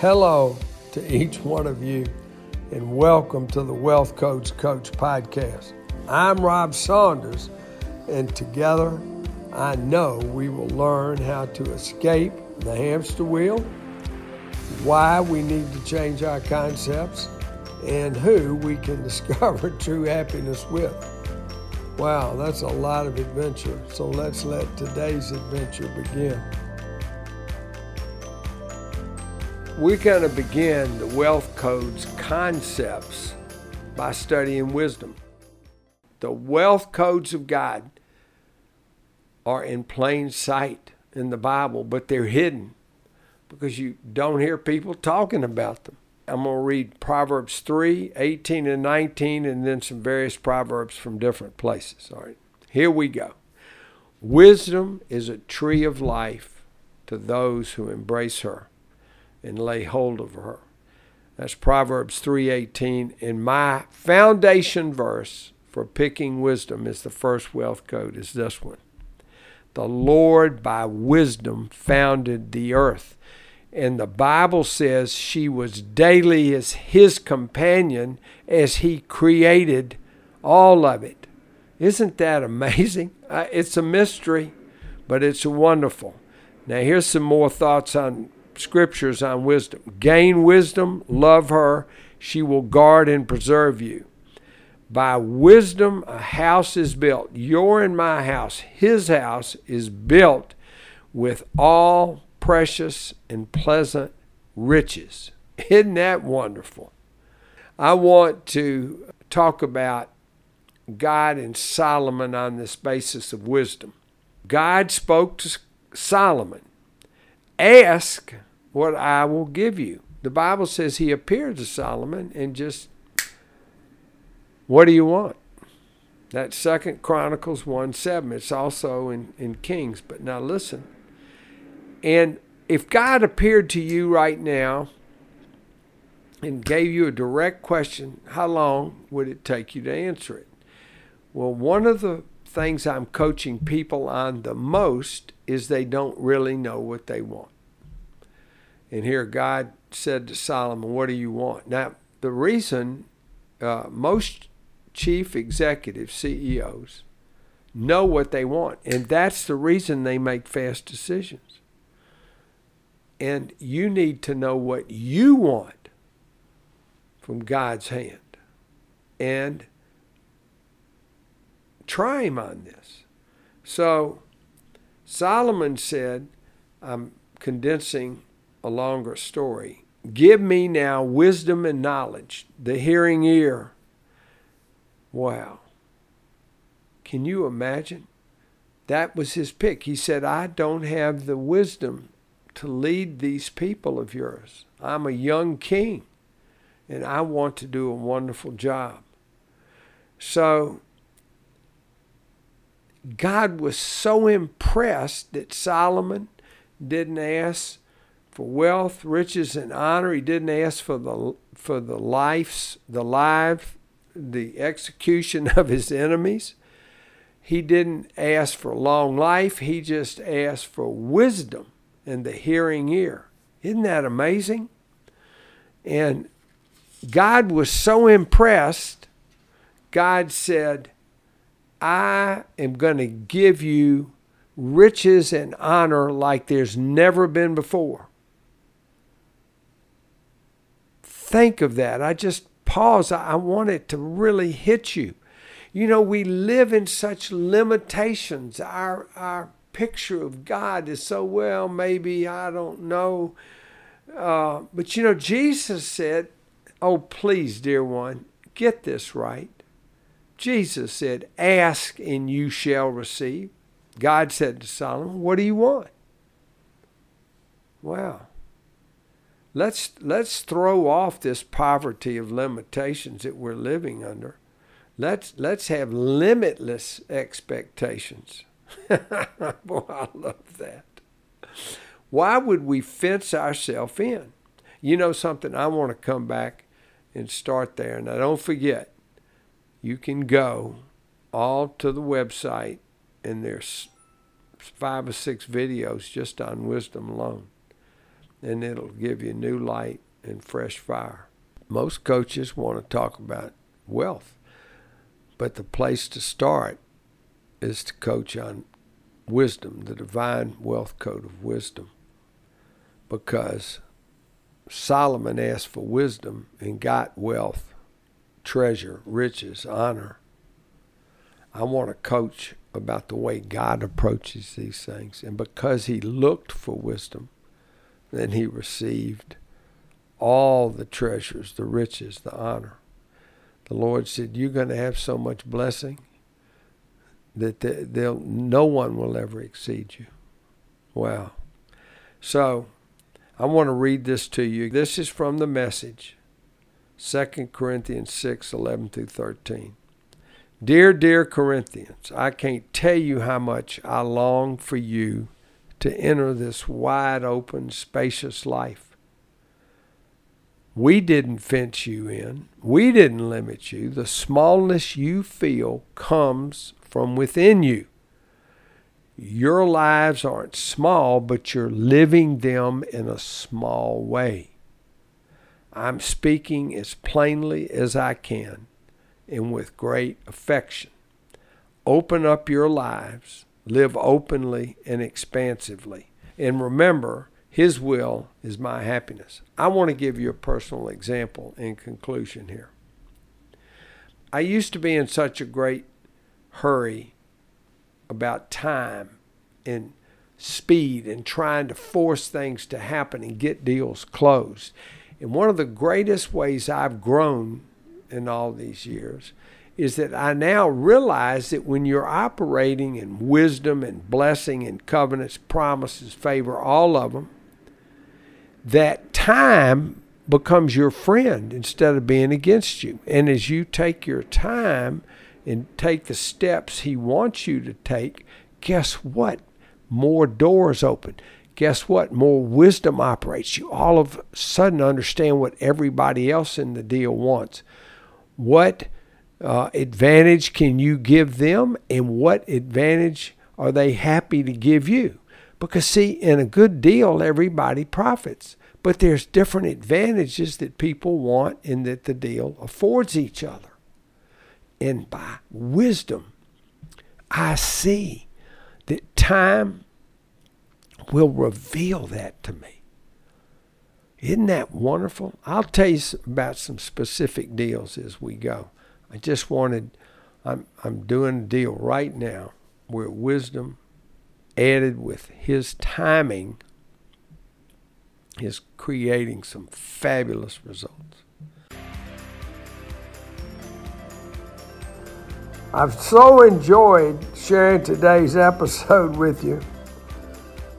Hello to each one of you, and welcome to the Wealth Coach Coach podcast. I'm Rob Saunders, and together I know we will learn how to escape the hamster wheel, why we need to change our concepts, and who we can discover true happiness with. Wow, that's a lot of adventure. So let's let today's adventure begin. We're going to begin the Wealth Code's concepts by studying wisdom. The wealth codes of God are in plain sight in the Bible, but they're hidden because you don't hear people talking about them. I'm going to read Proverbs 3 18 and 19, and then some various proverbs from different places. All right, here we go. Wisdom is a tree of life to those who embrace her and lay hold of her. That's Proverbs 3:18 and my foundation verse for picking wisdom is the first wealth code is this one. The Lord by wisdom founded the earth and the Bible says she was daily as his companion as he created all of it. Isn't that amazing? Uh, it's a mystery, but it's wonderful. Now, here's some more thoughts on scriptures on wisdom. Gain wisdom, love her, she will guard and preserve you. By wisdom, a house is built. Your and my house, his house, is built with all precious and pleasant riches. Isn't that wonderful? I want to talk about God and Solomon on this basis of wisdom. God spoke to Solomon Ask what I will give you. The Bible says he appeared to Solomon and just, what do you want? That's Second Chronicles 1 7. It's also in, in Kings. But now listen. And if God appeared to you right now and gave you a direct question, how long would it take you to answer it? Well, one of the things I'm coaching people on the most is they don't really know what they want. And here God said to Solomon, What do you want? Now, the reason uh, most chief executive CEOs know what they want, and that's the reason they make fast decisions. And you need to know what you want from God's hand. And try him on this. So Solomon said, I'm condensing a longer story. Give me now wisdom and knowledge, the hearing ear. Wow. Can you imagine? That was his pick. He said, I don't have the wisdom to lead these people of yours. I'm a young king and I want to do a wonderful job. So God was so impressed that Solomon didn't ask for wealth, riches, and honor. He didn't ask for the for the lives, the life, the execution of his enemies. He didn't ask for long life. He just asked for wisdom and the hearing ear. Isn't that amazing? And God was so impressed, God said, I am going to give you riches and honor like there's never been before. Think of that. I just pause. I want it to really hit you. You know, we live in such limitations. Our, our picture of God is so well, maybe, I don't know. Uh, but you know, Jesus said, Oh, please, dear one, get this right. Jesus said, Ask and you shall receive. God said to Solomon, What do you want? Wow. Let's, let's throw off this poverty of limitations that we're living under. Let's, let's have limitless expectations. Boy, I love that. Why would we fence ourselves in? You know something? I want to come back and start there. Now, don't forget, you can go all to the website, and there's five or six videos just on wisdom alone. And it'll give you new light and fresh fire. Most coaches want to talk about wealth, but the place to start is to coach on wisdom, the divine wealth code of wisdom. Because Solomon asked for wisdom and got wealth, treasure, riches, honor. I want to coach about the way God approaches these things. And because he looked for wisdom, then he received all the treasures, the riches, the honor. The Lord said, You're going to have so much blessing that they'll, no one will ever exceed you. Wow. So I want to read this to you. This is from the message 2 Corinthians 6 11 through 13. Dear, dear Corinthians, I can't tell you how much I long for you to enter this wide open, spacious life. We didn't fence you in. We didn't limit you. The smallness you feel comes from within you. Your lives aren't small, but you're living them in a small way. I'm speaking as plainly as I can and with great affection. Open up your lives, live openly and expansively. And remember, His will is my happiness. I want to give you a personal example in conclusion here. I used to be in such a great hurry about time and speed and trying to force things to happen and get deals closed. And one of the greatest ways I've grown in all these years is that I now realize that when you're operating in wisdom and blessing and covenants, promises, favor, all of them, that time becomes your friend instead of being against you. And as you take your time and take the steps He wants you to take, guess what? More doors open. Guess what? More wisdom operates. You all of a sudden understand what everybody else in the deal wants. What uh, advantage can you give them, and what advantage are they happy to give you? Because, see, in a good deal, everybody profits. But there's different advantages that people want and that the deal affords each other. And by wisdom, I see that time will reveal that to me. Isn't that wonderful? I'll tell you about some specific deals as we go. I just wanted, I'm, I'm doing a deal right now where wisdom added with his timing is creating some fabulous results. I've so enjoyed sharing today's episode with you.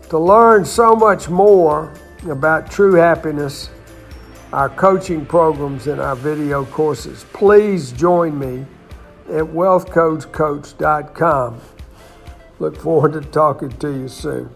To learn so much more about true happiness, our coaching programs, and our video courses, please join me at wealthcoachcoach.com. Look forward to talking to you soon.